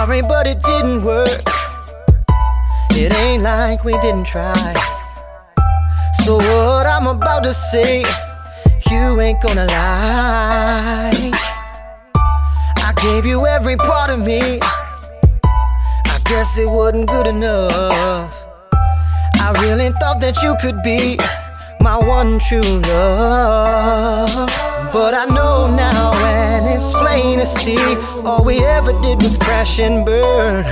Sorry, but it didn't work. It ain't like we didn't try. So, what I'm about to say, you ain't gonna like. I gave you every part of me. I guess it wasn't good enough. I really thought that you could be my one true love. But I know now, plain to see, all we ever did was crash and burn.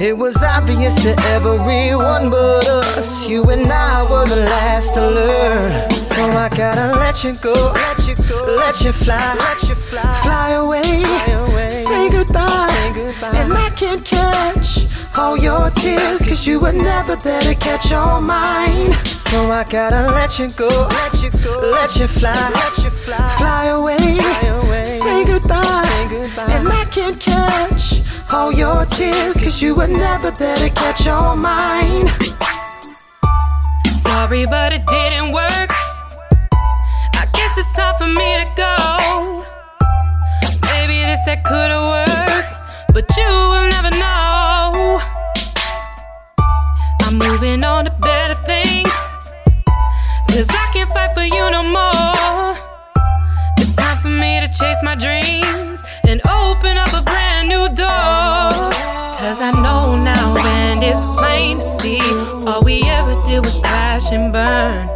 It was obvious to everyone but us. You and I were the last to learn. So I gotta let you go, let you go, let you fly, let you fly, fly away, fly away. Say, goodbye. Say goodbye, and I can't catch all your tears, cause you were never there to catch all mine. So I gotta let you go, let you go, let you fly, let you fly, fly away, fly away. Say goodbye, say goodbye, and I can't catch all your tears, cause you were never there to catch all mine. Sorry, but it didn't work. I guess it's time for me to go. Maybe this that could've worked, but you will never know. I'm moving on to better things. Cause I can't fight for you no to chase my dreams and open up a brand new door. Cause I know now and it's plain to see. All we ever did was crash and burn.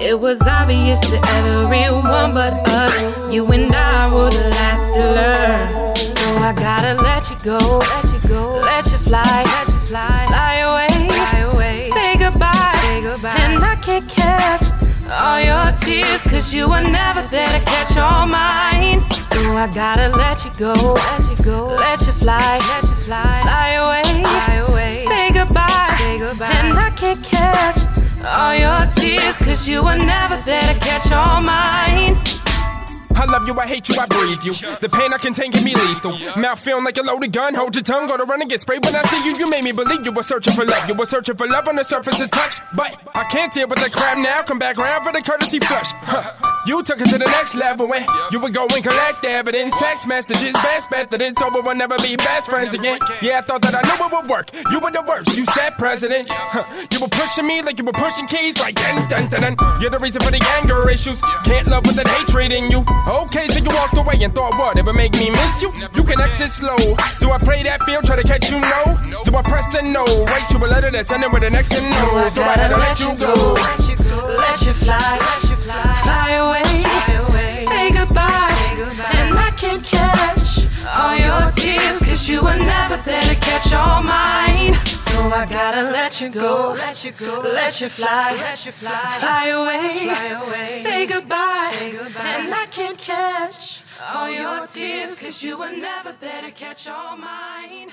It was obvious to everyone but us. You and I were the last to learn. So I gotta let you go, let you go, let you fly, let you fly, fly away, fly away. Say goodbye, say goodbye. And I can't catch all your tears, cause you were never there to catch all mine. So I gotta let you go, let you go, let you fly, let you fly, fly away, fly away. Say goodbye, say goodbye. And I can't catch all your tears, cause you were never there to catch all mine. I love you, I hate you, I breathe you. The pain I contain can be lethal. Mouth feeling like a loaded gun. Hold your tongue, go to run and get sprayed. When I see you, you made me believe you were searching for love. You were searching for love on the surface of touch. But I can't deal with the crap now. Come back around for the courtesy flush. Huh. You took it to the next level when you would go and collect evidence, text messages. Best bet that it's over, we'll never be best friends again. Yeah, I thought that I knew it would work. You were the worst, you said president. Huh. You were pushing me like you were pushing keys, like dun dun dun dun. You're the reason for the anger issues. Can't love with that hatred in you. Okay, so you walked away and thought what? It would make me miss you? You can exit slow. Do I play that field, try to catch you? No. Do I press a no? Write you a letter that's ending with an X and no. So I had to let you go. Let you go, let you fly, let you fly, fly tears, cause you were never there to catch all mine. So I gotta let you go, let you go, let you fly, let you fly, fly away, fly away. Say goodbye, say goodbye, and I can't catch all your tears, cause you were never there to catch all mine.